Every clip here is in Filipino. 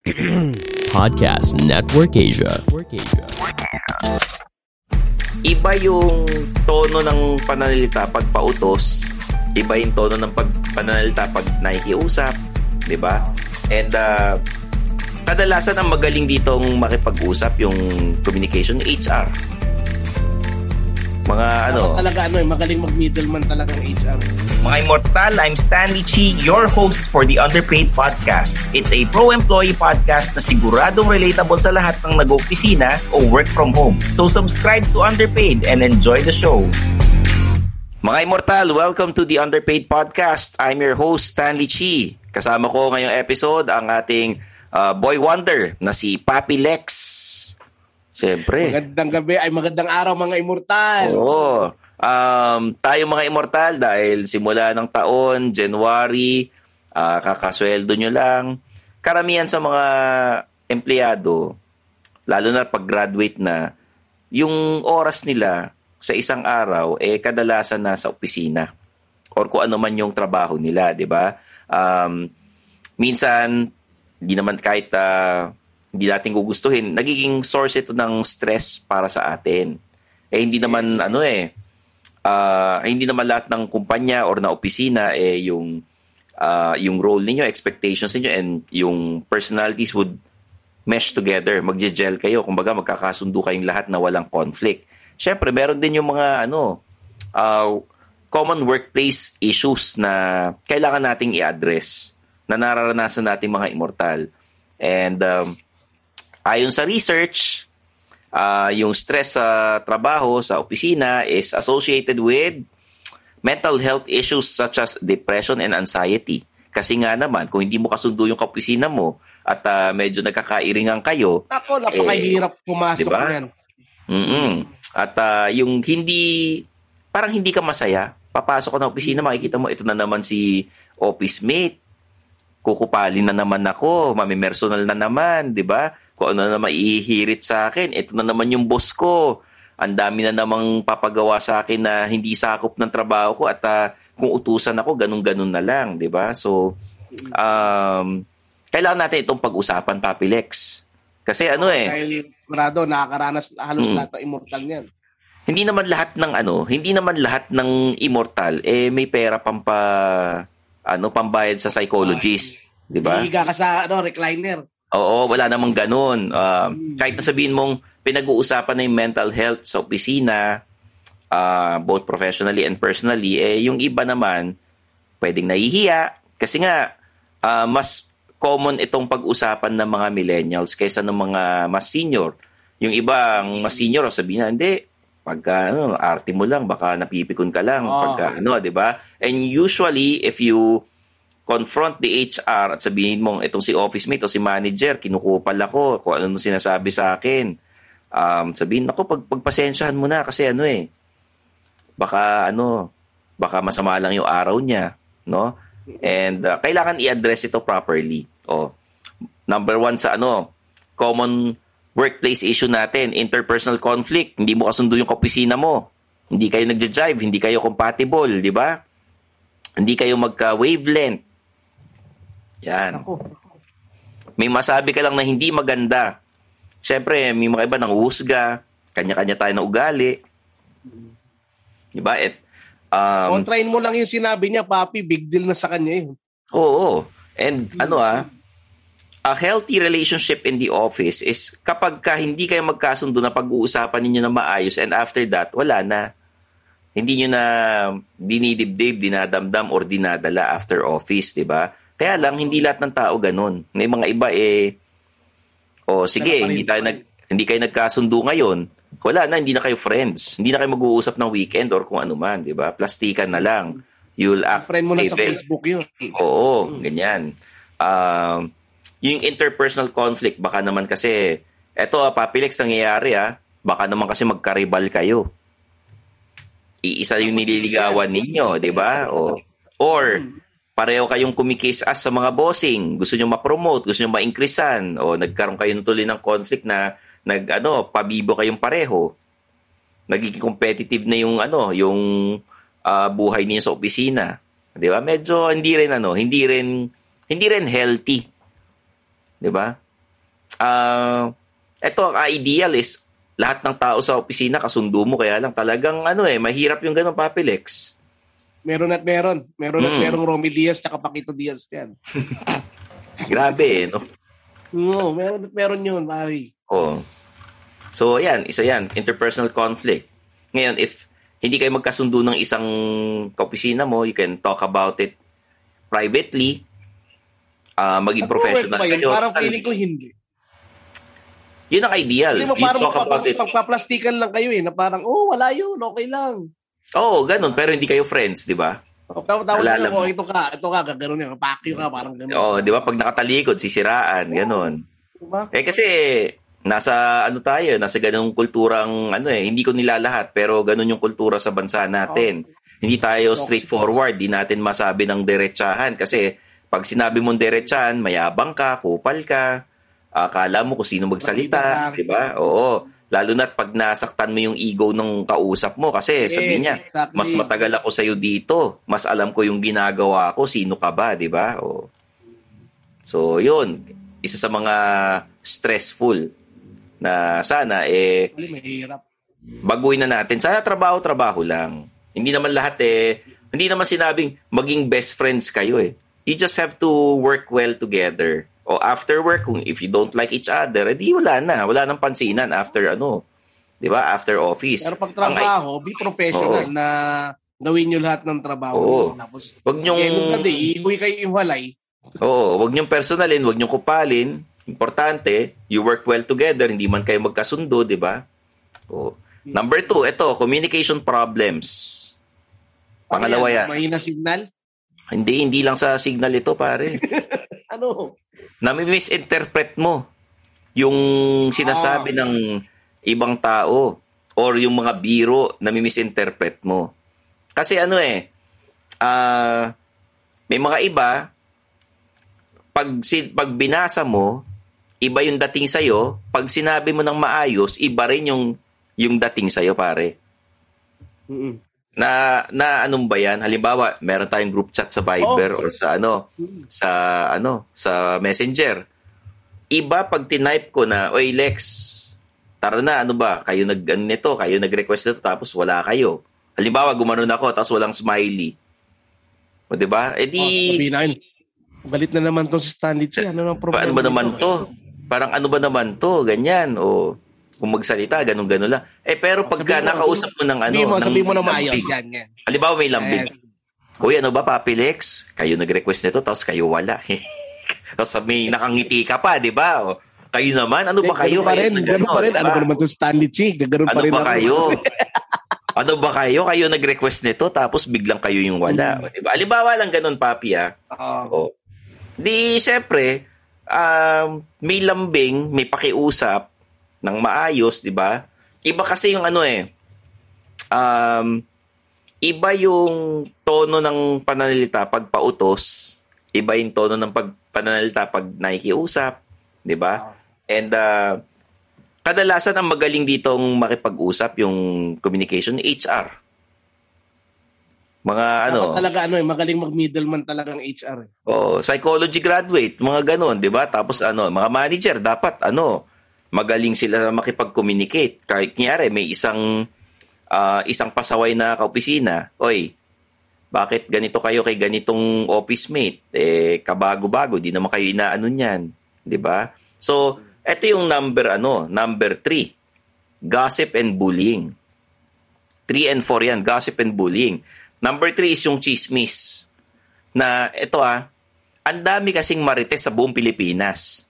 Podcast Network Asia. Iba yung tono ng pananalita pag pautos, iba yung tono ng pag pananalita pag nakikiusap, 'di ba? And uh, kadalasan ang magaling ditong makipag-usap yung communication HR. Mga ano, talaga ano eh, magaling mag-middleman talaga ang HR. Mga Immortal, I'm Stanley Chi, your host for the Underpaid Podcast. It's a pro-employee podcast na siguradong relatable sa lahat ng nag-opisina o work from home. So subscribe to Underpaid and enjoy the show. Mga Immortal, welcome to the Underpaid Podcast. I'm your host, Stanley Chi. Kasama ko ngayong episode ang ating uh, boy wonder na si Papi Lex. Siyempre. Magandang gabi ay magandang araw mga immortal. Oo. Um, tayo mga immortal dahil simula ng taon, January, ah, kakasweldo nyo lang. Karamihan sa mga empleyado, lalo na pag-graduate na, yung oras nila sa isang araw, eh kadalasan nasa opisina. Or kung ano man yung trabaho nila, di ba? Um, minsan, hindi naman kahit ah, hindi natin gugustuhin, nagiging source ito ng stress para sa atin. Eh hindi naman ano eh, ah, hindi naman lahat ng kumpanya or na opisina eh yung ah, yung role ninyo, expectations ninyo and yung personalities would mesh together, magje-gel kayo, kumbaga magkakasundo kayong lahat na walang conflict. Syempre, meron din yung mga ano, ah, common workplace issues na kailangan nating i-address na nararanasan nating mga immortal. And um, ayon sa research, ah, yung stress sa trabaho, sa opisina is associated with mental health issues such as depression and anxiety. Kasi nga naman, kung hindi mo kasundo yung kaopisina mo at ah, medyo nagkakairingan kayo, Ako, napakahirap pumasok diba? niyan. mm At ah, yung hindi, parang hindi ka masaya, papasok ka na opisina, makikita mo, ito na naman si office mate, kukupalin na naman ako, mamimersonal na naman, di ba? Kung ano na maihirit sa akin, ito na naman yung boss ko. Ang dami na namang papagawa sa akin na hindi sakop ng trabaho ko at ah, kung utusan ako, ganun-ganun na lang, di ba? So, um, kailangan natin itong pag-usapan, Papi Lex. Kasi ano eh, Dahil sigurado, nakakaranas halos Mm. lahat ng immortal niyan. hindi naman lahat ng ano, hindi naman lahat ng immortal eh may pera pampa ano pambayad sa psychologist, 'di ba? Hihiga ka sa ano, recliner. Oo, wala namang ganun. Uh, kahit na sabihin mong pinag-uusapan na yung mental health sa opisina, uh, both professionally and personally, eh, yung iba naman, pwedeng nahihiya. Kasi nga, uh, mas common itong pag-usapan ng mga millennials kaysa ng mga mas senior. Yung iba, ang mas senior, sabihin na, hindi, pagka ano, arte mo lang, baka napipikon ka lang. Oo. Pagka, ano, di ba? And usually, if you confront the HR at sabihin mong itong si office mate o si manager, kinukupal ako, kung ano sinasabi sa akin. Um, sabihin, ako, pag, pagpasensyahan mo na kasi ano eh, baka ano, baka masama lang yung araw niya, no? And uh, kailangan i-address ito properly. Oh. Number one sa ano, common workplace issue natin, interpersonal conflict. Hindi mo kasundo yung kapisina mo. Hindi kayo nagja-jive, hindi kayo compatible, di ba? Hindi kayo magka-wavelength. Yan. May masabi ka lang na hindi maganda. Siyempre, may mga iba nang uhusga, kanya-kanya tayo ng ugali. Di ba? At, um, Kontrain mo lang yung sinabi niya, papi, big deal na sa kanya yun. Oo. And ano ah, a healthy relationship in the office is kapag ka hindi kayo magkasundo na pag-uusapan ninyo na maayos and after that, wala na. Hindi nyo na dinidibdib, dinadamdam or dinadala after office, di ba? Kaya lang, hindi lahat ng tao ganun. May mga iba eh, o sige, hindi tayo nag, hindi kayo nagkasundo ngayon, wala na, hindi na kayo friends. Hindi na kayo mag-uusap ng weekend or kung ano man, di ba? Plastikan na lang. You'll act Friend mo na sa. Facebook yun. Oo, ganyan. Um, yung interpersonal conflict, baka naman kasi, eto, ah, Papilex, nangyayari ah, baka naman kasi magkaribal kayo. Iisa yung nililigawan ninyo, di ba? O, or, pareho kayong kumikis as sa mga bossing, gusto nyo ma-promote, gusto nyo ma-increasean, o nagkaroon kayo ng tuloy ng conflict na, nag, ano, pabibo kayong pareho. Nagiging competitive na yung, ano, yung ah, buhay niyo sa opisina. Di ba? Medyo hindi rin, ano, hindi rin, hindi rin healthy. Di ba? Ah, ito, ang ideal is, lahat ng tao sa opisina kasundo mo, kaya lang talagang, ano eh, mahirap yung ganun, Papilex. Meron at meron. Meron at Mm. merong Romy Diaz tsaka Paquito Diaz yan. Grabe, eh, no? Oo, meron at meron yun, pari. Oo. So, yan, isa yan, interpersonal conflict. Ngayon, if hindi kayo magkasundo ng isang kaopisina mo, you can talk about it privately, ah maging professional Ano, ba yun? kayo. Parang feeling ko hindi. Yun ang ideal. Kasi You parang talk about it. magpaplastikan lang kayo eh, na parang, oh, wala yun, okay lang. Oo, oh, ganun. Pero hindi kayo friends, di ba? Oh, Tapos tapos Alala lang, oh, ito ka, ito ka, gano'n yun, pakyo ka, parang gano'n. Oo, di ba? Pag nakatalikod, sisiraan, ganun. Diba? Eh kasi, nasa ano tayo, nasa ganung kulturang, ano eh, hindi ko nilalahat, pero ganun yung kultura sa bansa natin. Hindi tayo straightforward, di natin masabi ng diretsahan kasi pag sinabi mong diretsahan, mayabang ka, kupal ka, akala mo kung sino magsalita, di ba? Oo. Lalo na't pag nasaktan mo yung ego ng kausap mo kasi Yes, sabi niya, exactly. mas matagal ako sa'yo dito, mas alam ko yung ginagawa ko, sino ka ba, di ba? So, yun. Isa sa mga stressful na sana, eh, baguhin na natin. Sana trabaho-trabaho lang. Hindi naman lahat eh, hindi naman sinabing maging best friends kayo eh. You just have to work well together. O after work, kung if you don't like each other, edi wala na. Wala nang pansinan after ano. 'Di ba? After office. Pero pag Ang- trabaho, be professional Oo. na gawin nyo lahat ng trabaho. Oo. nyo. Tapos, Wag nung hindi, iuwi kayo iwalay. Oo, wag niyong personalin, wag niyong kupalin. Importante, you work well together, hindi man kayo magkasundo, di ba? Oo. Number two, ito, communication problems. Pangalawa yan. Mahina signal. Hindi, hindi lang sa signal ito, pare. Ano? Nami-misinterpret mo yung sinasabi ng ibang tao or yung mga biro nami-misinterpret mo. Kasi ano eh, ah, may mga iba, pag, pag binasa mo, iba yung dating sa'yo. Pag sinabi mo ng maayos, iba rin yung, yung dating sa'yo, pare. Mm-mm. Na na anong ba yan? Halimbawa, meron tayong group chat sa Viber Oh. or sa ano, sa ano, sa Messenger. Iba pag tinype ko na, "Oy Lex, tara na, ano ba? Kayo nag ano nito, kayo nag-request nito tapos wala kayo." Halimbawa, gumanon ako tapos walang smiley. O, di ba? Eh Oh, di, namin, galit na naman tong si Stanley Chi. Ano nang problema? paano ba naman to? Parang ano ba naman to? Ganyan. O, kung magsalita, ganun-ganun lang. Eh, pero pagka Sabihin nakausap mo ng ano, Sabihin mo, ng sabihin mo na maayos. lambing. Yan, yan. Halimbawa, may lambing. Eh, Uy, ano ba, Papi Lex? Kayo nag-request nito, tapos kayo wala. tapos may nakangiti ka pa, di ba? O, kayo naman, ano ba kayo? Ganun pa rin, ganun pa rin. Ano ba? ba naman tong Stanley Chi? Ganun Ano pa rin ba ako. kayo? ano ba kayo? Kayo nag-request nito, tapos biglang kayo yung wala. O, Di ba? Halimbawa lang ganun, Papi, ah. Oo. O. Di, syempre, um, may lambing, may pakiusap ng maayos, di ba? Iba kasi yung ano eh, um, iba yung tono ng pananalita pag pautos, iba yung tono ng pag pananalita pag nakikiusap, 'di ba? And uh, kadalasan ang magaling ditong makipag-usap yung communication HR. Mga ano, Dapat talaga ano eh, magaling mag-middleman talaga ng HR eh. oh, psychology graduate, mga ganon, 'di ba? Tapos ano, mga manager dapat ano, magaling sila makipag-communicate. Kahit kunyari may isang ah, isang pasaway na kaopisina, oy, bakit ganito kayo kay ganitong office mate? Eh, kabago-bago, di naman kayo inaano niyan. Di ba? So, ito yung number, ano, number three. Gossip and bullying. Three and four yan, gossip and bullying. Number three is yung chismis. Na, ito ah, ang dami kasing marites sa buong Pilipinas.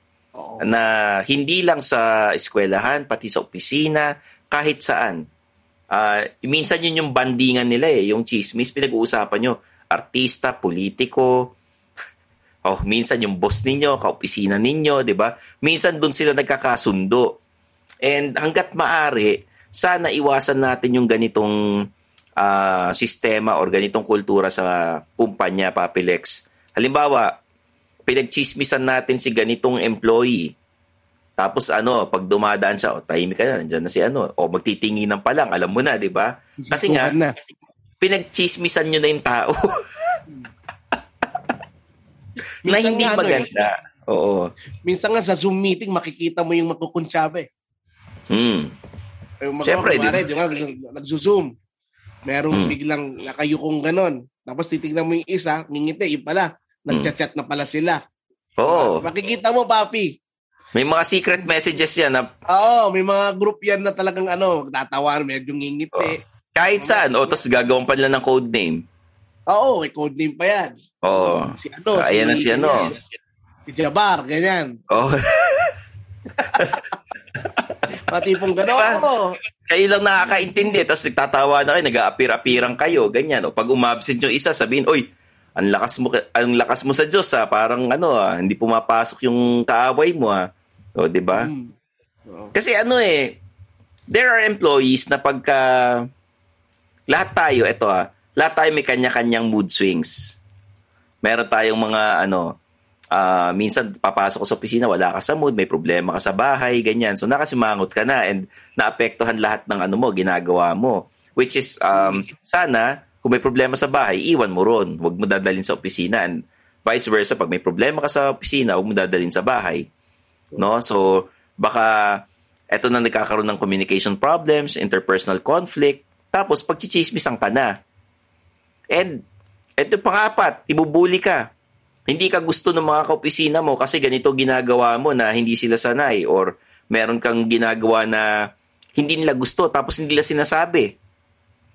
Na hindi lang sa eskwelahan, pati sa opisina, kahit saan. Ah, minsan yun yung bandingan nila eh, yung chismis, pinag-uusapan nyo. Artista, politiko, oh, minsan yung boss ninyo, kaopisina ninyo, di ba? Minsan doon sila nagkakasundo. And hanggat maari, sana iwasan natin yung ganitong ah, sistema or ganitong kultura sa kumpanya, Papilex. Halimbawa, pinagchismisan natin si ganitong employee. Tapos ano, pag dumadaan siya, oh, tahimik ka na, nandiyan na si ano, o magtitinginan pa lang, alam mo na, di ba? Kasi nga, na. pinagchismisan nyo na yung tao. na hindi nga, ano, maganda. Oo. Minsan nga sa Zoom meeting, makikita mo yung magkukunsyaba eh. Hmm. Yung Siyempre, di di ba? Nagzo-zoom. Merong Hmm. biglang nakayukong ganon. Tapos titignan mo yung isa, ngingiti, yung pala, nagchat-chat na pala sila. Oo. Makikita mo, papi. May mga secret messages yan na Oo, may mga group yan na talagang ano, tatawan, medyo ngingiti. kahit saan, o tapos gagawin pa nila ng code name. Oo, may code name pa yan. Oo. Si ano, Ayan na si ano. Si Jabar, ganyan. Oo. Pati pong gano'n. Diba? Kayo lang nakakaintindi, tapos nagtatawa na kayo, nag-aapir-apirang kayo, ganyan. O pag umabsent yung isa, sabihin, oy, ang lakas mo, ang lakas mo sa Diyos, ha? parang ano, ah, hindi pumapasok yung kaaway mo, ha? O, di ba? Hmm. Kasi ano eh, there are employees na pagka, lahat tayo, eto ah, lahat tayo may kanya-kanyang mood swings. Meron tayong mga ano, ah, minsan papasok ko sa opisina, wala ka sa mood, may problema ka sa bahay, ganyan. So nakasimangot ka na and naapektuhan lahat ng ano mo, ginagawa mo. Which is, um, sana, kung may problema sa bahay, iwan mo ron. Huwag mo dadalhin sa opisina. And vice versa, pag may problema ka sa opisina, huwag mo dadalhin sa bahay. No? So, baka eto na nagkakaroon ng communication problems, interpersonal conflict, tapos pagchichismisan ka na. And, eto pang-apat, ibubuli ka. Hindi ka gusto ng mga kaopisina mo kasi ganito ginagawa mo na hindi sila sanay or meron kang ginagawa na hindi nila gusto tapos hindi nila sinasabi.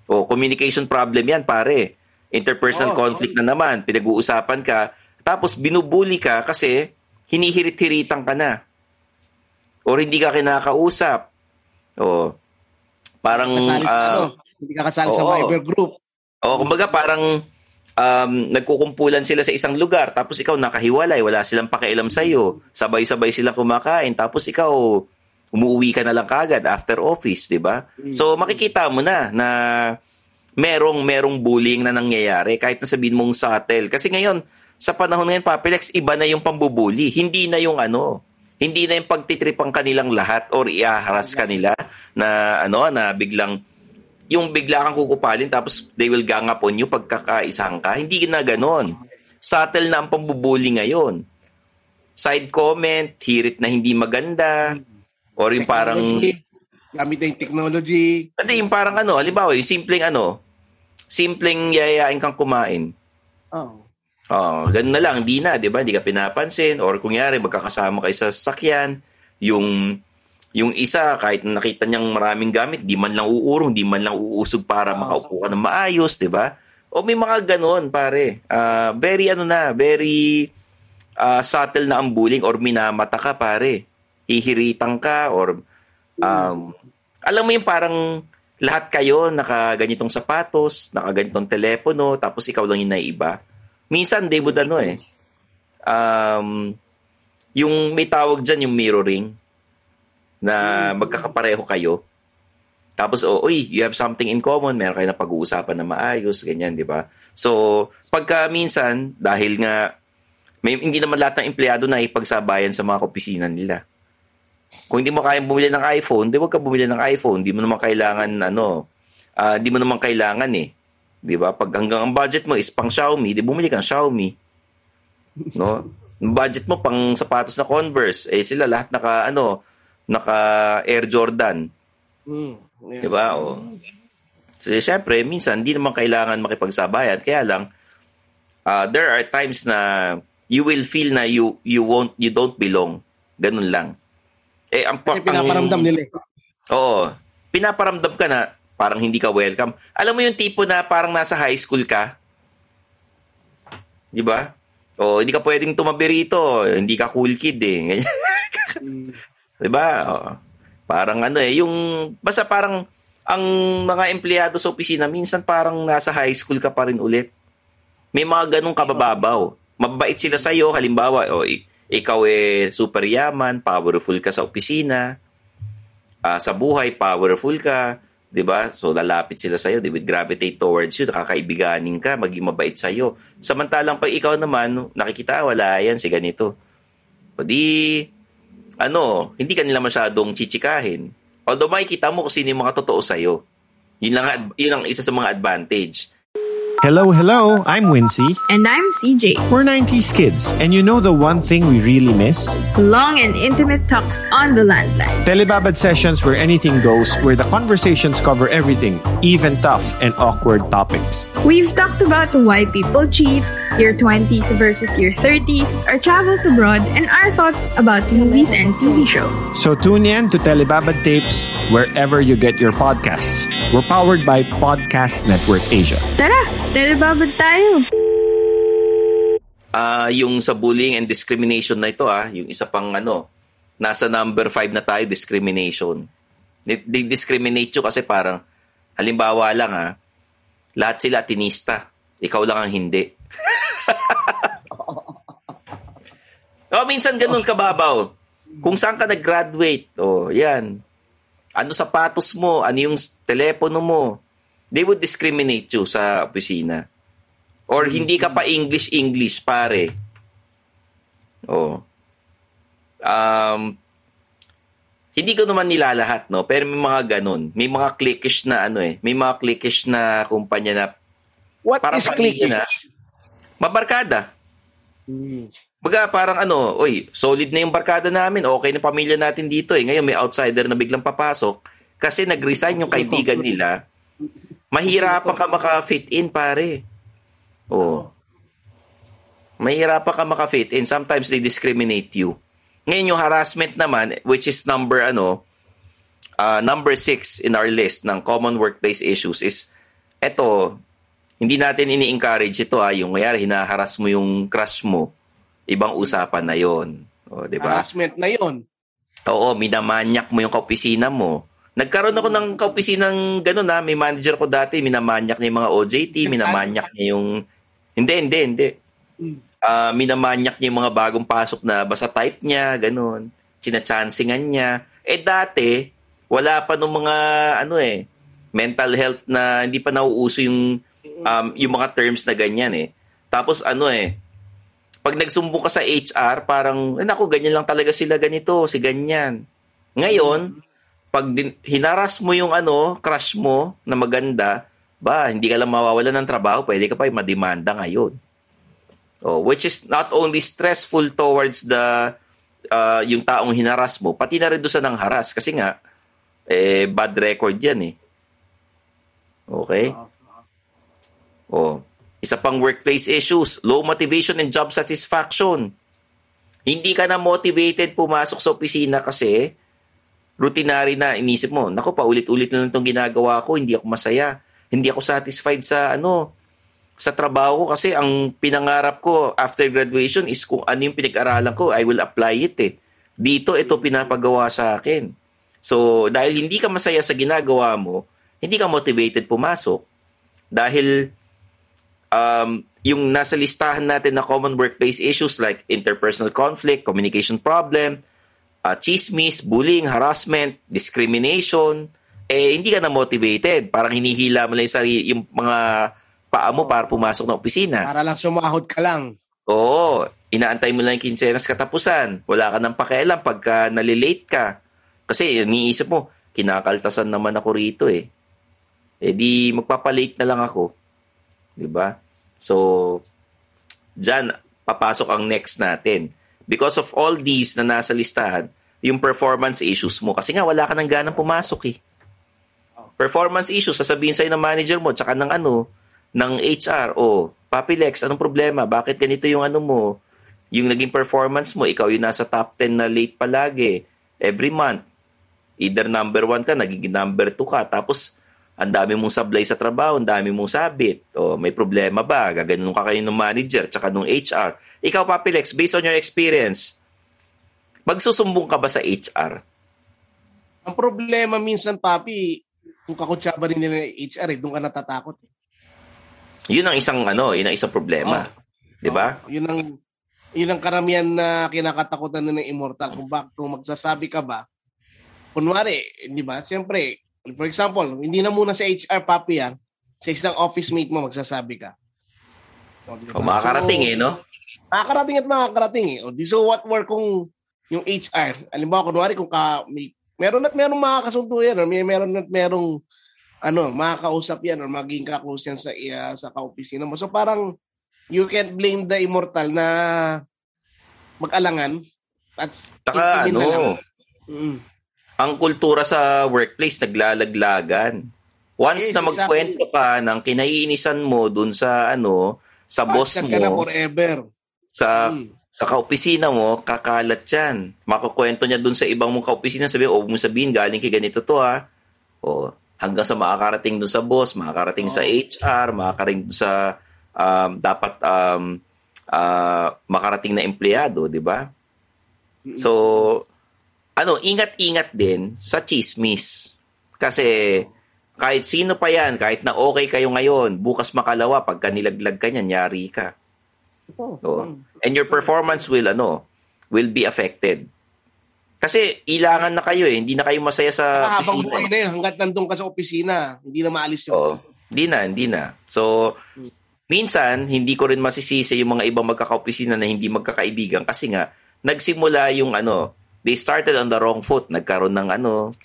O communication problem yan, pare. Interpersonal Oo. conflict na naman, pinag-uusapan ka, tapos binubuli ka kasi hinihirit-hiritan ka na. Or hindi ka kinakausap. O parang Kasali sa ah, ano, hindi ka kasali sa oo. Viber group. o kumbaga parang um, nagkukumpulan sila sa isang lugar tapos ikaw nakahiwalay, wala silang pakialam sa iyo. Sabay-sabay silang kumakain tapos ikaw umuwi ka na lang kagad after office, 'di ba? So makikita mo na na merong merong bullying na nangyayari kahit na sabihin mong subtle. Kasi ngayon sa panahon ngayon, Papilex, iba na yung pambubuli. Hindi na yung ano, hindi na yung pagtitrip ang kanilang lahat or iaharas kanila na ano na biglang yung bigla kang kukupalin tapos they will gang up on you pagkakaisahan ka. Hindi na ganon. Subtle na ang pambubuli ngayon. Side comment, hirit na hindi maganda, or yung parang, Gamit na yung technology. ano yung parang ano, halimbawa, yung simpleng ano, simpleng yayain kang kumain. Oh. Oh, ganun na lang, hindi na, 'di ba? Hindi ka pinapansin or kunyari magkakasama kayo sa sasakyan, yung yung isa kahit nakita niyang maraming gamit, di man lang uurong, di man lang uusog para makaupo ka ng maayos, 'di ba? O may mga ganon, pare. Ah, very ano na, very ah, subtle na ang bullying or minamata ka, pare. Hihiritan ka or um, alam mo yung parang lahat kayo nakaganitong sapatos, nakaganitong telepono, tapos ikaw lang yung naiiba. Minsan, would ano eh, um, yung may tawag dyan, yung mirroring, na magkakapareho kayo. Tapos, oh, uy, you have something in common, meron kayo na pag-uusapan na maayos, ganyan, di ba? So, pagka minsan, dahil nga, may, hindi naman lahat ng empleyado na ipagsabayan sa mga opisina nila. Kung hindi mo kayang bumili ng iPhone, di wag ka bumili ng iPhone. Hindi mo naman kailangan, ano, ah, di mo naman kailangan eh. Di ba? Pag hanggang ang budget mo is pang Xiaomi, di bumili kang Xiaomi. No? Budget mo pang sapatos na Converse, eh sila lahat naka, ano, naka Air Jordan. Mm. Yeah. Di ba? O. So, syempre, minsan, hindi naman kailangan makipagsabayan. Kaya lang, uh, there are times na you will feel na you you won't you don't belong. Ganun lang. Eh ang Kasi pinaparamdam nila eh. Oo. Pinaparamdam ka na parang hindi ka welcome. Alam mo yung tipo na parang nasa high school ka? 'Di ba? O hindi ka pwedeng tumabi rito, hindi ka cool kid eh. 'Di ba? Oo. Parang ano eh, yung basta parang ang mga empleyado sa opisina minsan parang nasa high school ka pa rin ulit. May mga ganong kabababaw. Mabait sila sa iyo, halimbawa, o ikaw eh super yaman, powerful ka sa opisina. Ah, sa buhay powerful ka, 'di ba? So lalapit sila sa iyo, they would gravitate towards you, nakakaibiganin ka, maging mabait sa iyo. Samantalang pag ikaw naman, nakikita wala yan si ganito. O di ano, hindi ka nila masyadong chichikahin. Although makikita mo kung sino yung mga totoo sa'yo. Yun, lang, yun ang isa sa mga advantage. Hello, hello. I'm Wincy. And I'm CJ. We're 90s kids, and you know the one thing we really miss? Long and intimate talks on the landline. Telebabad sessions where anything goes, where the conversations cover everything, even tough and awkward topics. We've talked about why people cheat, your 20s versus your 30s, our travels abroad, and our thoughts about movies and TV shows. So tune in to Telebabad Tapes wherever you get your podcasts. We're powered by Podcast Network Asia. Tara, telebabad tayo! Ah, yung sa bullying and discrimination na ito ah, yung isa pang ano, nasa number 5 na tayo, discrimination. They, discriminate you kasi parang, halimbawa lang ah, lahat sila tinista. Ikaw lang ang hindi. oh, minsan ganun kababaw. Kung saan ka nag-graduate, oh, yan. Ano sapatos mo, ano yung telepono mo. They would discriminate you sa opisina. Or hindi ka pa English-English, pare. Oh. Um, hindi ko naman nilalahat, no? Pero may mga ganun. May mga clickish na ano eh. May mga clickish na kumpanya na What Parang is clicking? na. mabarkada. Hmm. Baga parang ano, oy, solid na yung barkada namin. Okay na pamilya natin dito eh. Ngayon may outsider na biglang papasok kasi nag-resign yung kaibigan nila. Mahirapan ka maka-fit in, pare. Oh. Mahirapan ka maka-fit in. Sometimes they discriminate you. Ngayon yung harassment naman, which is number ano, uh, number six in our list ng common workplace issues is eto, hindi natin ini-encourage ito ha, yung mayari hinaharas mo yung crush mo, ibang usapan na yon. O, di ba? Harassment na yon. Oo, minamanyak mo yung kaopisina mo. Nagkaroon ako ng kaopisinang ganun ha, may manager ko dati, minamanyak niya yung mga OJT, minamanyak niya yung... Hindi, hindi, hindi. Ah, minamanyak niya yung mga bagong pasok na basta type niya, ganun. Sinachansingan niya. Eh dati, wala pa nung mga ano eh, mental health na hindi pa nauuso yung um, yung mga terms na ganyan eh. Tapos ano eh, pag nagsumbong ka sa HR, parang, eh, naku, ganyan lang talaga sila ganito, si ganyan. Ngayon, pag din, hinaras mo yung ano, crush mo na maganda, ba, hindi ka lang mawawala ng trabaho, pwede ka pa yung mademanda ngayon. Oh, which is not only stressful towards the uh, yung taong hinaras mo, pati na rin doon sa nang haras kasi nga eh bad record 'yan eh. Okay? Oh, isa pang workplace issues, low motivation and job satisfaction. Hindi ka na motivated pumasok sa opisina kasi routinary na inisip mo, nako paulit-ulit na lang itong ginagawa ko, hindi ako masaya. Hindi ako satisfied sa ano, sa trabaho ko kasi ang pinangarap ko after graduation is kung ano yung pinag-aralan ko, I will apply it eh. Dito, ito pinapagawa sa akin. So, dahil hindi ka masaya sa ginagawa mo, hindi ka motivated pumasok. Dahil um, yung nasa listahan natin na common workplace issues like interpersonal conflict, communication problem, uh, chismis, bullying, harassment, discrimination, eh hindi ka na motivated. Parang hinihila mo lang yung, sarili, yung mga paa mo para pumasok ng opisina. Para lang sumahod ka lang. Oo, inaantay mo lang yung kinsenas katapusan. Wala ka nang pakialam pagka nalilate ka. Kasi iniisip mo, kinakaltasan naman ako rito eh. Eh di magpapalate na lang ako. 'Di ba? So diyan papasok ang next natin. Because of all these na nasa listahan, yung performance issues mo. Kasi nga, wala ka nang ganang pumasok eh. Performance issues, sasabihin sa'yo ng manager mo, tsaka ng ano, ng HR, oh, Papi Lex, anong problema? Bakit ganito yung ano mo? Yung naging performance mo, ikaw yung nasa top 10 na late palagi. Every month. Either number 1 ka, naging number 2 ka. Tapos, ang dami mong sablay sa trabaho, ang dami mong sabit. O, may problema ba? Gaganon ka kayo ng manager, tsaka ng HR. Ikaw, Papi Lex, based on your experience, magsusumbong ka ba sa HR? Ang problema minsan, Papi, kung kakutsaba rin nila ng HR, eh, doon ka natatakot. Yun ang isang ano, yun ang isang problema. Oh. 'Di ba? Oh, yun ang yun ang karamihan na kinakatakutan na ng immortal. Kung bak kung magsasabi ka ba, kunwari, di ba? Siyempre, for example, hindi na muna sa HR papi yan, sa isang office mate mo magsasabi ka. O, diba? o makakarating so, eh, no? Makakarating at makakarating eh. O, di so what were kung yung HR, alimbawa, kunwari kung ka, may, meron at merong makakasundo yan, or may meron at merong ano, makakausap yan or maging kaklose yan sa, uh, sa kaopisina mo. So parang you can't blame the immortal na mag-alangan at Saka ano, mm. Ang kultura sa workplace naglalaglagan. Once yes, na magkwento exactly. ka ng kinaiinisan mo dun sa ano, sa boss mo. Ka na forever. Sa mm. sa kaopisina mo, kakalat 'yan. Makukwento niya dun sa ibang mong kaopisina, sabi, "Oh, mo sabihin galing kay ganito to ha." O, hanggang sa makakarating dun sa boss, makakarating oh. sa HR, makakarating sa um, dapat um, uh, makarating na empleyado, di ba? So, ano, ingat-ingat din sa chismis. Kasi kahit sino pa yan, kahit na okay kayo ngayon, bukas makalawa, pagka nilaglag ka niyan, yari ka. So, and your performance will, ano, will be affected. Kasi ilangan na kayo eh, hindi na kayo masaya sa ah, opisina. Habang na yun, hanggat nandun ka sa opisina, hindi na maalis yun. Oo, hindi na, hindi na. So, minsan, hindi ko rin masisisi yung mga ibang magkakaopisina na hindi magkakaibigan kasi nga, nagsimula yung ano, they started on the wrong foot. Nagkaroon ng ano,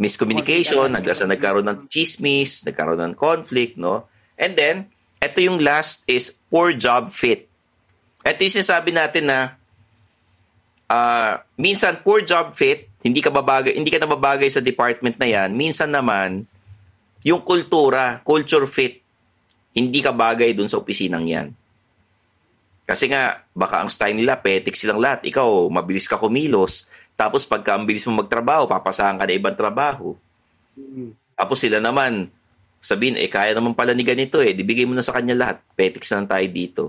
miscommunication, naglasa nagkaroon ng chismis, nagkaroon ng conflict, no? And then, ito yung last is poor job fit. Ito yung sinasabi natin na uh, minsan poor job fit, hindi ka babagay, hindi ka nababagay sa department na 'yan. Minsan naman yung kultura, culture fit, hindi ka bagay dun sa opisinang 'yan. Kasi nga, baka ang style nila, petik silang lahat. Ikaw, mabilis ka kumilos. Tapos pagka ang bilis mo magtrabaho, papasahan ka na ibang trabaho. Mm-hmm. Tapos sila naman, sabihin, eh, kaya naman pala ni ganito eh. Dibigay mo na sa kanya lahat. Petiks na tayo dito.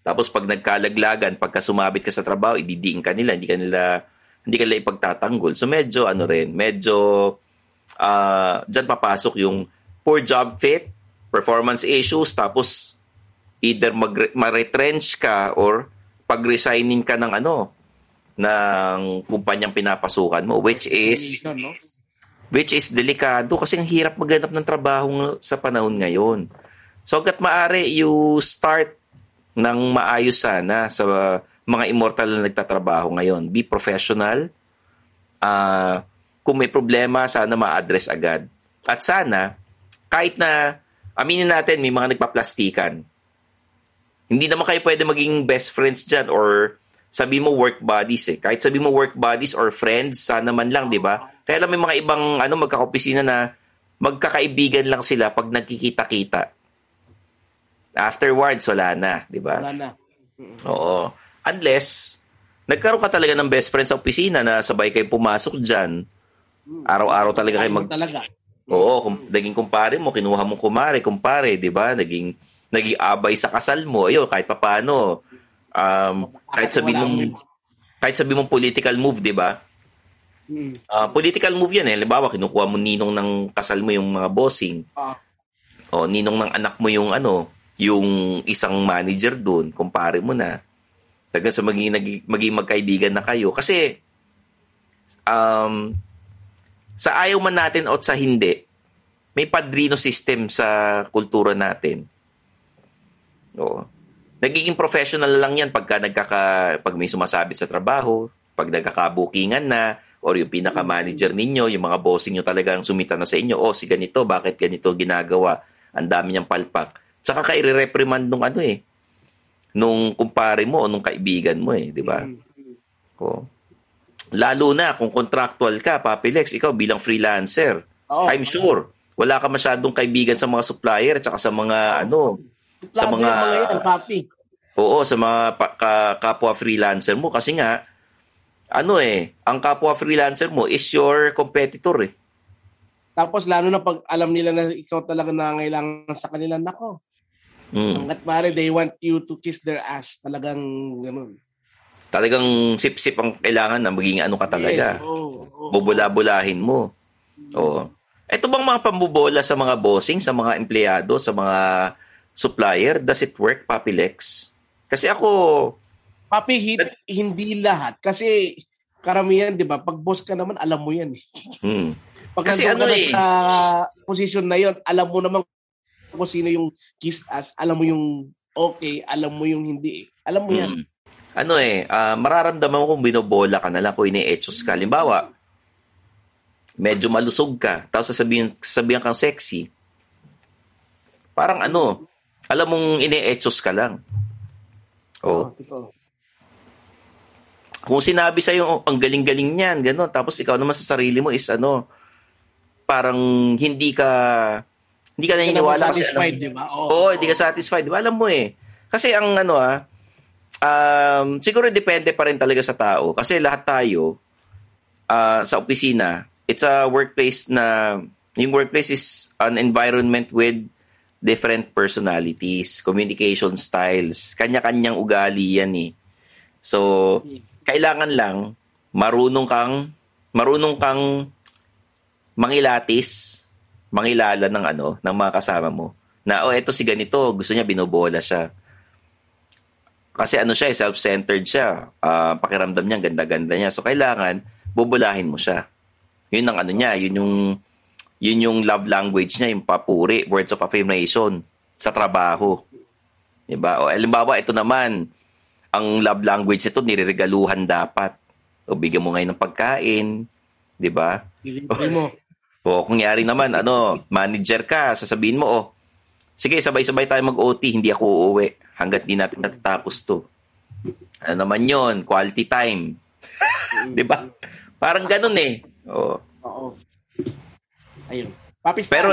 Tapos pag nagkalaglagan, pagka sumabit ka sa trabaho, ididiin ka nila, hindi ka nila hindi ka nila ipagtatanggol. So medyo ano rin, medyo uh, dyan papasok yung poor job fit, performance issues, tapos either mag- ma-retrench ka or pag-resigning ka ng ano, ng kumpanyang pinapasukan mo, which is which is delikado kasi ang hirap maghanap ng trabaho sa panahon ngayon. So hanggat maaari, you start ng maayos sana sa mga immortal na nagtatrabaho ngayon. Be professional. Uh, kung may problema, sana ma-address agad. At sana, kahit na, aminin natin, may mga nagpaplastikan. Hindi naman kayo pwede maging best friends dyan or sabi mo work buddies eh. Kahit sabi mo work buddies or friends, sana man lang, di ba? Kaya lang may mga ibang ano, magkakaopisina na magkakaibigan lang sila pag nagkikita-kita. Afterwards, wala na, di ba? Wala na. Oo. Unless, nagkaroon ka talaga ng best friend sa opisina na sabay kayo pumasok dyan. Araw-araw talaga kayo mag... Talaga. Oo, kung naging kumpare mo, kinuha mong kumare, kumpare, di ba? Naging, naging abay sa kasal mo. Ayun, kahit papaano. Um, kahit sabi mong, kahit sabi mong political move, di ba? Uh, political move yan eh. Halimbawa, kinukuha mo ninong ng kasal mo yung mga bossing. Uh, o ninong ng anak mo yung ano, yung isang manager doon, kumpare mo na. Hanggang sa maging, maging magkaibigan na kayo. Kasi, um, sa ayaw man natin o sa hindi, may padrino system sa kultura natin. Oo. Nagiging professional lang yan pagka nagkaka, pag may sumasabit sa trabaho, pag nagkakabukingan na, or yung pinaka-manager ninyo, yung mga bossing nyo talagang sumita na sa inyo, oh, si ganito, bakit ganito ginagawa? Ang dami niyang palpak. Tsaka ka i-reprimand nung ano eh, nung kumpare mo o nung kaibigan mo eh, di ba? Oh. Lalo na kung contractual ka, Papilex, ikaw bilang freelancer, Oo. I'm sure, wala ka masyadong kaibigan sa mga supplier at sa mga ano, sa mga, mga yan, papi. oo, sa mga pa- ka- kapwa freelancer mo kasi nga, ano eh, ang kapwa freelancer mo is your competitor eh. Tapos lalo na pag alam nila na ikaw talaga nangangailangan sa kanila, nako. Mm. Hanggat maaari, they want you to kiss their ass. Talagang ganun. Talagang sip-sip ang kailangan na maging ano ka talaga. Yes, oo, oo. Bubula-bulahin mo. Oo. Ito bang mga pambubola sa mga bossing, sa mga empleyado, sa mga supplier? Does it work, Papilex? Kasi ako, Papi, hi- hindi lahat. Kasi karamihan, di ba, pag boss ka naman, alam mo yan. eh. hmm, Pag Kasi ano ka eh. sa position na yon, alam mo naman kung sino yung kiss ass, alam mo yung okay, alam mo yung hindi. eh. Alam mo yan. hmm. ano eh, ah, mararamdaman mo kung binobola ka na lang, kung ini-etchos ka. Limbawa, medyo malusog ka, tapos sasabihin, sasabihan kang sexy. Parang ano, alam mong ini-etchos ka lang. Oh. Totoo. kung sinabi sa'yo, ang galing-galing niyan, gano'n, tapos ikaw naman sa sarili mo is ano, parang hindi ka, hindi ka naniniwala. kasi satisfied, alam- di ba? Oo, hindi ka satisfied. Di ba? Alam mo eh. Kasi ang ano ah, um, siguro depende pa rin talaga sa tao. Kasi lahat tayo, ah, sa opisina, it's a workplace na, yung workplace is an environment with different personalities, communication styles, kanya-kanyang ugali yan eh. So, kailangan lang marunong kang marunong kang mangilatis, mangilala ng ano, ng mga kasama mo. Na oh, eto si ganito, gusto niya binobola siya. Kasi ano siya, eh, self-centered siya. Ah, pakiramdam niya, ganda-ganda niya. So kailangan bubulahin mo siya. Yun ang ano niya, yun yung yun yung love language niya, yung papuri, words of affirmation sa trabaho. 'Di ba? O halimbawa, ito naman, ang love language nito nireregaluhan dapat. O bigyan mo ngayon ng pagkain, 'di ba? Mo. O kung yari naman, ano, manager ka, sasabihin mo, oh, sige, sabay-sabay tayo mag-OT, hindi ako uuwi hanggat di natin natatapos to. Ano naman yon quality time. 'Di ba? Parang ganun eh. Oh. Oo. Ayun. Papi Stan. Pero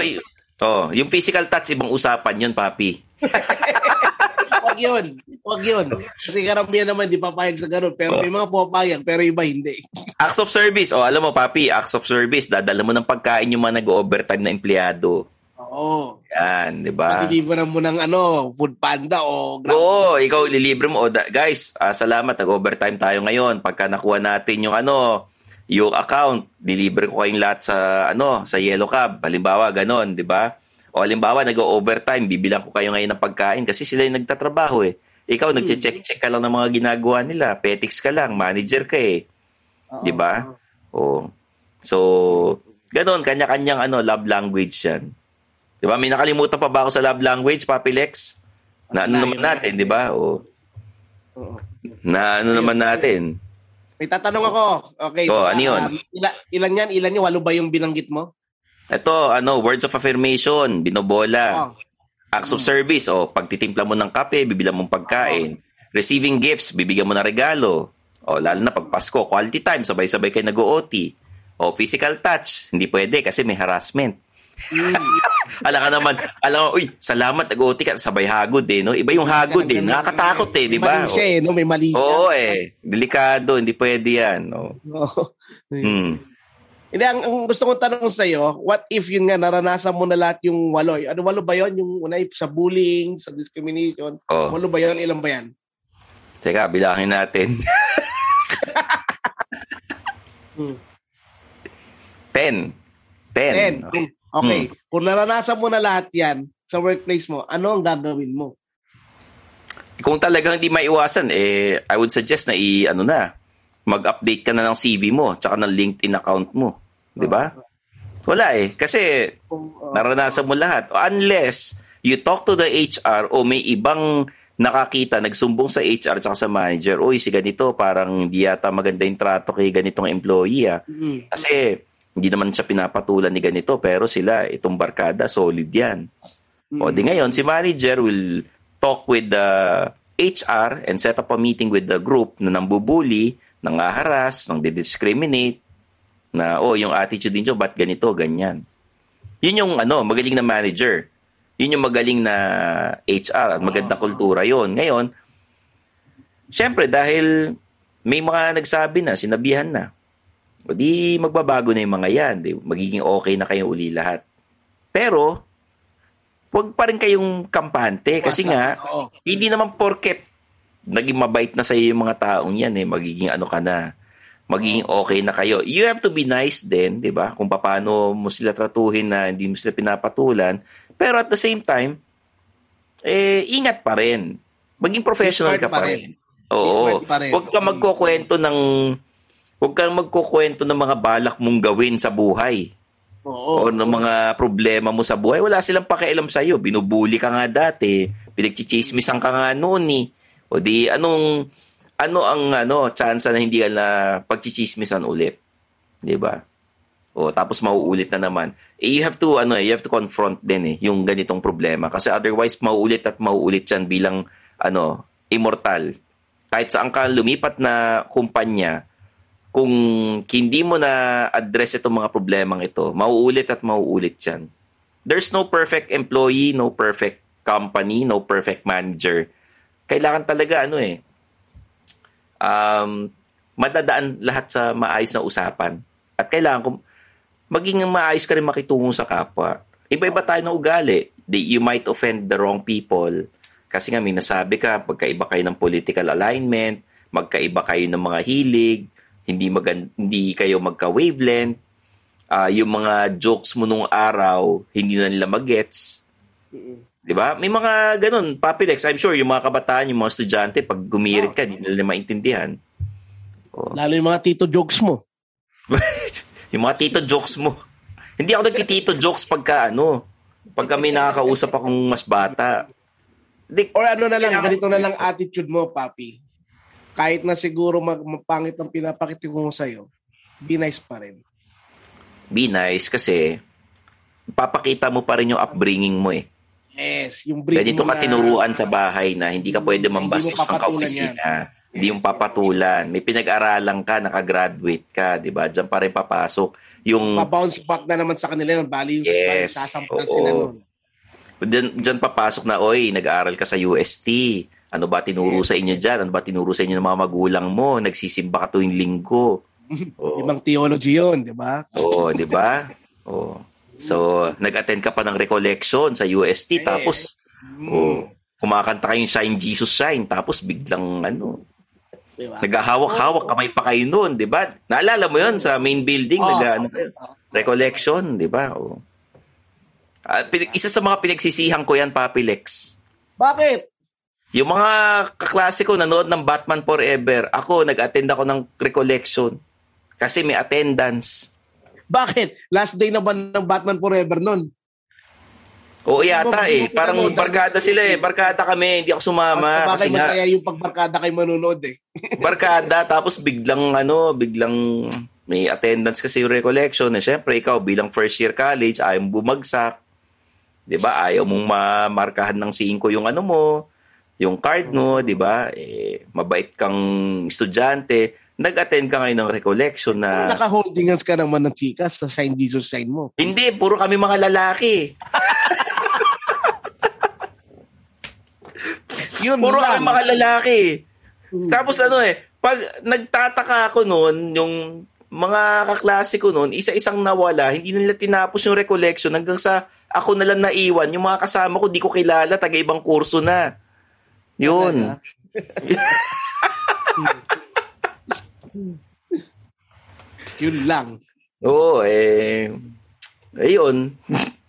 oh, yung physical touch ibang usapan 'yun, papi. Wag yun. Wag yun. Kasi karamihan naman di papayag sa ganun. Pero Oh. may mga papayag, pero iba hindi. Acts of service. Oh, alam mo, papi, acts of service. Dadala mo ng pagkain yung mga nag-overtime na empleyado. Oo. Yan, di ba? Deliveran mo ng ano, food panda o grab. Oo, ikaw lilibre mo. O, da- guys, ah, salamat. Nag-overtime tayo ngayon. Pagka nakuha natin yung ano, yung account, deliver ko kayong lahat sa ano, sa Yellow Cab. Halimbawa, ganon, di ba? O halimbawa, nag-overtime, bibilang ko kayo ngayon ng pagkain kasi sila yung nagtatrabaho eh. Ikaw, nagche-check-check ka lang ng mga ginagawa nila. Petix ka lang, manager ka eh. Di ba? Oo. So, ganon, kanya-kanyang ano, love language yan. Di ba? May nakalimutan pa ba ako sa love language, Papi Lex? Na ano naman natin, di ba? O, Oo. na ano naman natin? May tatanong ako. Okay. Oh, ano yun? Um, ila- ilan yan? Ilan yung walo ba yung binanggit mo? Ito, ano, words of affirmation, binobola. Oh. Acts of service, o pagtitimpla mo ng kape, bibilang mong pagkain. Receiving gifts, bibigyan mo ng regalo. O lalo na pag Pasko, quality time, sabay-sabay kayo nag-OT. O physical touch, hindi pwede kasi may harassment. Alam ka naman, alam mo, uy, salamat, nag-OT ka, sabay hagod eh, no? Iba yung hagod eh, nakakatakot eh, di ba? Mali siya eh, no? May mali siya. Oo eh, delikado, hindi pwede yan. No? Oo. Hmm. Hindi, ang, ang gusto kong tanong sa iyo, what if yun nga, naranasan mo na lahat yung walo? Ano, walo ba yun? Yung una, sa bullying, sa discrimination? Oh. Walo ba yun? Ilan ba yan? Teka, bilangin natin. Hmm. Ten. Ten. Ten. Okay. Hmm. Kung naranasan mo na lahat yan sa workplace mo, ano ang gagawin mo? Kung talagang hindi maiwasan, eh, I would suggest na i, ano na, mag-update ka na ng CV mo, tsaka ng LinkedIn account mo. Di ba? Wala eh. Kasi naranasan mo lahat. Unless you talk to the HR o may ibang nakakita, nagsumbong sa HR at sa manager, uy, si ganito, parang hindi yata maganda yung trato kay ganitong employee. Ah. Mm. Kasi hindi naman siya pinapatulan ni ganito, pero sila, itong barkada, solid yan. O di ngayon, si manager will talk with the HR and set up a meeting with the group na nambubuli, nangaharas, nang discriminate na, oh, yung attitude ninyo, ba't ganito, ganyan. Yun yung, ano, magaling na manager. Yun yung magaling na HR at magandang kultura yon Ngayon, syempre, dahil may mga nagsabi na, sinabihan na, o di magbabago na yung mga yan. Di, magiging okay na kayo uli lahat. Pero, huwag pa rin kayong kampante. Kasi nga, Oo. hindi naman porket naging mabait na sa yung mga taong yan eh, magiging ano ka na, magiging okay na kayo. You have to be nice din, di ba? Kung paano mo sila tratuhin na hindi mo sila pinapatulan. Pero at the same time, eh, ingat pa rin. Maging professional ka pa rin. rin. Oo. Huwag ka magkukwento ng huwag kang magkukwento ng mga balak mong gawin sa buhay Oo. o ng mga problema mo sa buhay, wala silang pakialam sa'yo. Binubuli ka nga dati, pinagchichismisan ka nga noon eh. O di, anong, ano ang ano, chance na hindi ka na pagchichismisan ulit? Di ba? O tapos mauulit na naman. Eh, you have to ano, eh, you have to confront din eh yung ganitong problema kasi otherwise mauulit at mauulit yan bilang ano, immortal. Kahit saan ka lumipat na kumpanya, kung hindi mo na address itong mga problemang ito, mauulit at mauulit yan. There's no perfect employee, no perfect company, no perfect manager. Kailangan talaga ano eh, um, madadaan lahat sa maayos na usapan. At kailangan kung maging maayos ka rin makitungo sa kapwa. Iba-iba tayo ng ugali. You might offend the wrong people. Kasi nga may nasabi ka, pagkaiba kayo ng political alignment, magkaiba kayo ng mga hilig, hindi magan hindi kayo magka-wavelength, ah, yung mga jokes mo nung araw, hindi na nila magets. 'Di ba? May mga ganun, Papilex. I'm sure yung mga kabataan, yung mga estudyante, pag gumirit ka, hindi nila maintindihan. Lalo yung mga tito jokes mo. yung mga tito jokes mo. Hindi ako nagtitito jokes pagka ano, pagka may nakakausap akong mas bata. Di, Or ano na lang, ganito na lang attitude mo, papi. Kahit na siguro mag mapangit ang pinapakita ko sa'yo, be nice pa rin. be nice kasi papakita mo pa rin yung upbringing mo eh. Yes, yung breed Ganito ka na- tinuruan sa bahay na hindi ka pwede mambastos ng kaopisina. Hindi yung papatulan. May pinag-aralan ka, nakagraduate ka, di ba? Diyan pa rin papasok. Yung Pa-bounce back na naman sa kanila. Bali yung Yes, sasampulan oo. sila nun. Diyan, diyan papasok na, oy, nag-aaral ka sa UST. Ano ba tinuro sa inyo dyan? Ano ba tinuro sa inyo ng mga magulang mo? Nagsisimba ka tuwing linggo. Oo. Ibang theology yun, di ba? Oo, di ba? Oo. So, nag-attend ka pa ng recollection sa UST, tapos, oh, kumakanta kayong Shine Jesus Shine, tapos biglang, ano, Di ba? naghahawak-hawak kamay pa kayo noon, di ba? Naalala mo yon sa main building, Oo. nag, ano, recollection, di ba? Oh. Pin- isa sa mga pinagsisihan ko yan, Papi Lex. Bakit? Yung mga kaklase ko nanood ng Batman Forever, ako, nag-attend ako ng recollection. Kasi may attendance. Bakit? Last day na ba ng Batman Forever nun? Oo yata Hindi eh. mo Parang pinanood, barkada sila eh. Barkada kami. Hindi ako sumama. Kasi nga, masaya yung pagbarkada kay manonood eh. barkada. Tapos biglang ano, biglang may attendance kasi yung recollection. Eh, Siyempre, ikaw bilang first year college, ayaw mong bumagsak. 'Di ba? Ayaw mong mamarkahan ng 5 yung ano mo, yung card mo, 'di ba? Eh, mabait kang estudyante. Nag-attend ka ngayon ng recollection na... Naka-holding hands ka naman ng chikas sa Shine Jesus Shine mo. Hindi, puro kami mga lalaki. Yun Puro lang. kami mga lalaki. Tapos ano eh, pag nagtataka ako noon, yung mga kaklase ko noon, isa-isang nawala, hindi nila tinapos yung recollection hanggang sa ako na lang naiwan. Yung mga kasama ko, di ko kilala, taga ibang kurso na. Yun. Yun lang. Oo, eh, ayun.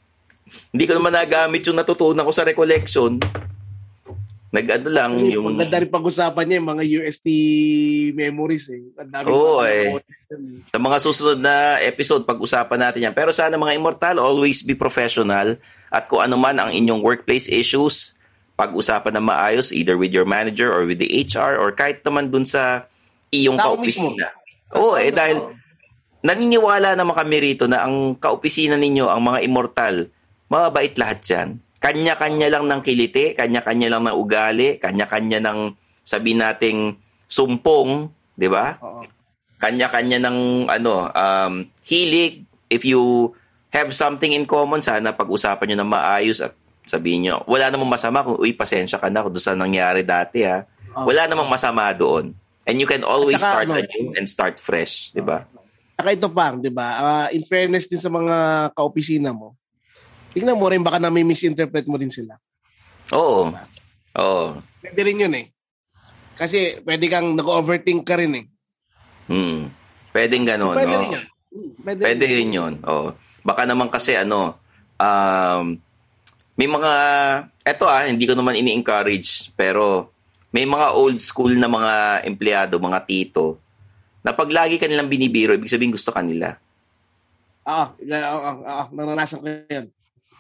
hindi ko naman nagamit yung natutunan ko sa recollection. Nag-ano lang Yung, yung... Maganda rin pag-usapan niya yung mga UST memories eh. Ang dami Oo, mga- eh. Sa mga susunod na episode, pag-usapan natin yan. Pero sana mga immortal, always be professional. At kung ano man ang inyong workplace issues, pag-usapan na maayos either with your manager or with the HR or kahit naman dun sa iyong Tao kaopisina. Oo, eh dahil naniniwala naman kami rito na ang kaopisina ninyo, ang mga immortal, mababait lahat yan. Kanya-kanya lang ng kiliti, kanya-kanya lang ng ugali, kanya-kanya ng sabi nating sumpong, di ba? Kanya-kanya ng ano, um, hilig. If you have something in common, sana pag-usapan nyo na maayos at sabihin nyo, wala namang masama kung, uy, pasensya ka na kung doon sa nangyari dati ha. Wala namang masama doon. And you can always saka, start ano, anew and start fresh, di ba? Saka ito pa, di ba? Ah, in fairness din sa mga kaopisina mo, tingnan mo rin baka na may misinterpret mo din sila. Oo. Oo. Pwede rin yun eh. Kasi pwede kang nag-overthink ka rin eh. Hmm. Pwedeng ganun. Pwede oo. rin yun. Hmm, Pwede, Pwede rin yun. Oo. Baka naman kasi ano, um, may mga, eto ah, hindi ko naman ini-encourage, pero may mga old school na mga empleyado, mga tito, na pag lagi kanilang binibiro, ibig sabihin gusto kanila. Oo, oo, oo, naranasan ko yun.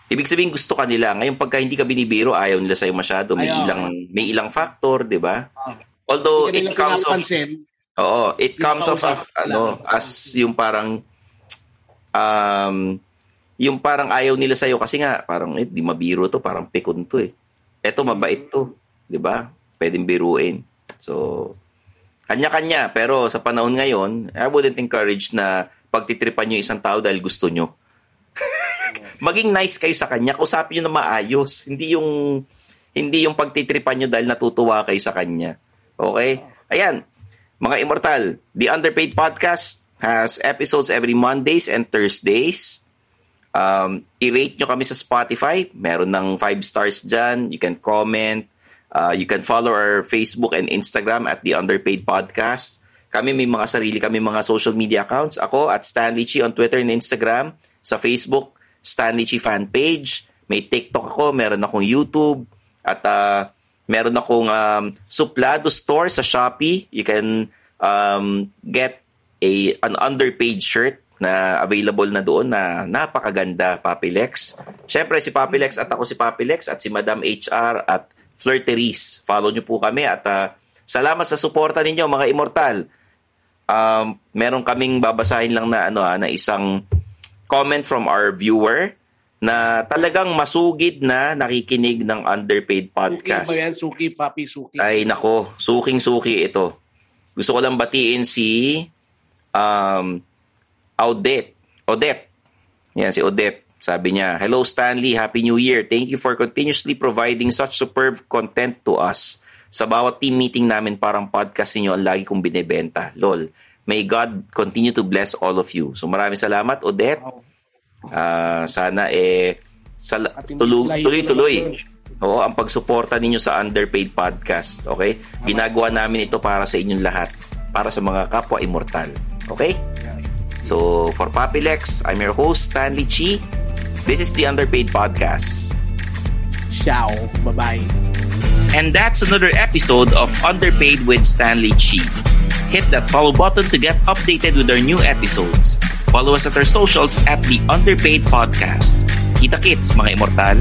Ibig sabihin gusto kanila. Ngayon pagka hindi ka binibiro, ayaw nila sa'yo masyado. May Ayaw. ilang may ilang factor, 'di ba? Oo. Although it comes pinapansin. Oo, it comes as, ano, as yung parang um yung parang ayaw nila sa'yo kasi nga parang eh, di mabiro to, parang pikon to eh. Eto mabait to, 'di ba? Pwedeng biruin. So kanya-kanya, pero sa panahon ngayon, I wouldn't encourage na pagtitripan nyo isang tao dahil gusto nyo. Maging nice kayo sa kanya, kausapin nyo na maayos. Hindi yung hindi yung pagtitripan nyo dahil natutuwa kayo sa kanya. Okay? Ayan, mga immortal, the Underpaid Podcast has episodes every Mondays and Thursdays. Um, i-rate nyo kami sa Spotify. Meron ng 5 stars dyan. You can comment. Uh, you can follow our Facebook and Instagram at the Underpaid Podcast. Kami may mga sarili kami mga social media accounts. Ako at Stanley Chi on Twitter and Instagram. Sa Facebook, Stanley Chi fan page. May TikTok ako, meron akong YouTube. At uh, meron akong um, suplado store sa Shopee. You can um, get a an underpaid shirt na available na doon na napakaganda, Papilex. Siyempre, si Papilex at ako si Papilex at si Madam HR at Flirteries. Follow nyo po kami at uh, salamat sa suporta ninyo, mga immortal. Um, meron kaming babasahin lang na ano ah, na isang comment from our viewer na talagang masugid na nakikinig ng Underpaid Suki Podcast. ba yan? Suki, papi, suki. Ay nako, suking-suki ito. Gusto ko lang batiin si um, Odette. Odette. Yan, si Odette. Sabi niya, Hello Stanley, Happy New Year. Thank you for continuously providing such superb content to us. Sa bawat team meeting namin, parang podcast ninyo ang lagi kong binibenta. Lol. May God continue to bless all of you. So maraming salamat, Odette. Ah, sana eh sal- layo tuloy-tuloy. Oo, ang pagsuporta ninyo sa Underpaid Podcast. Okay? Ginagawa namin ito para sa inyong lahat. Para sa mga kapwa immortal. Okay? So, for Papilex, I'm your host, Stanley Chi. This is the Underpaid Podcast. Ciao. Bye-bye. And that's another episode of Underpaid with Stanley Chi. Hit that follow button to get updated with our new episodes. Follow us at our socials at the Underpaid Podcast. Kita kits, mga immortal.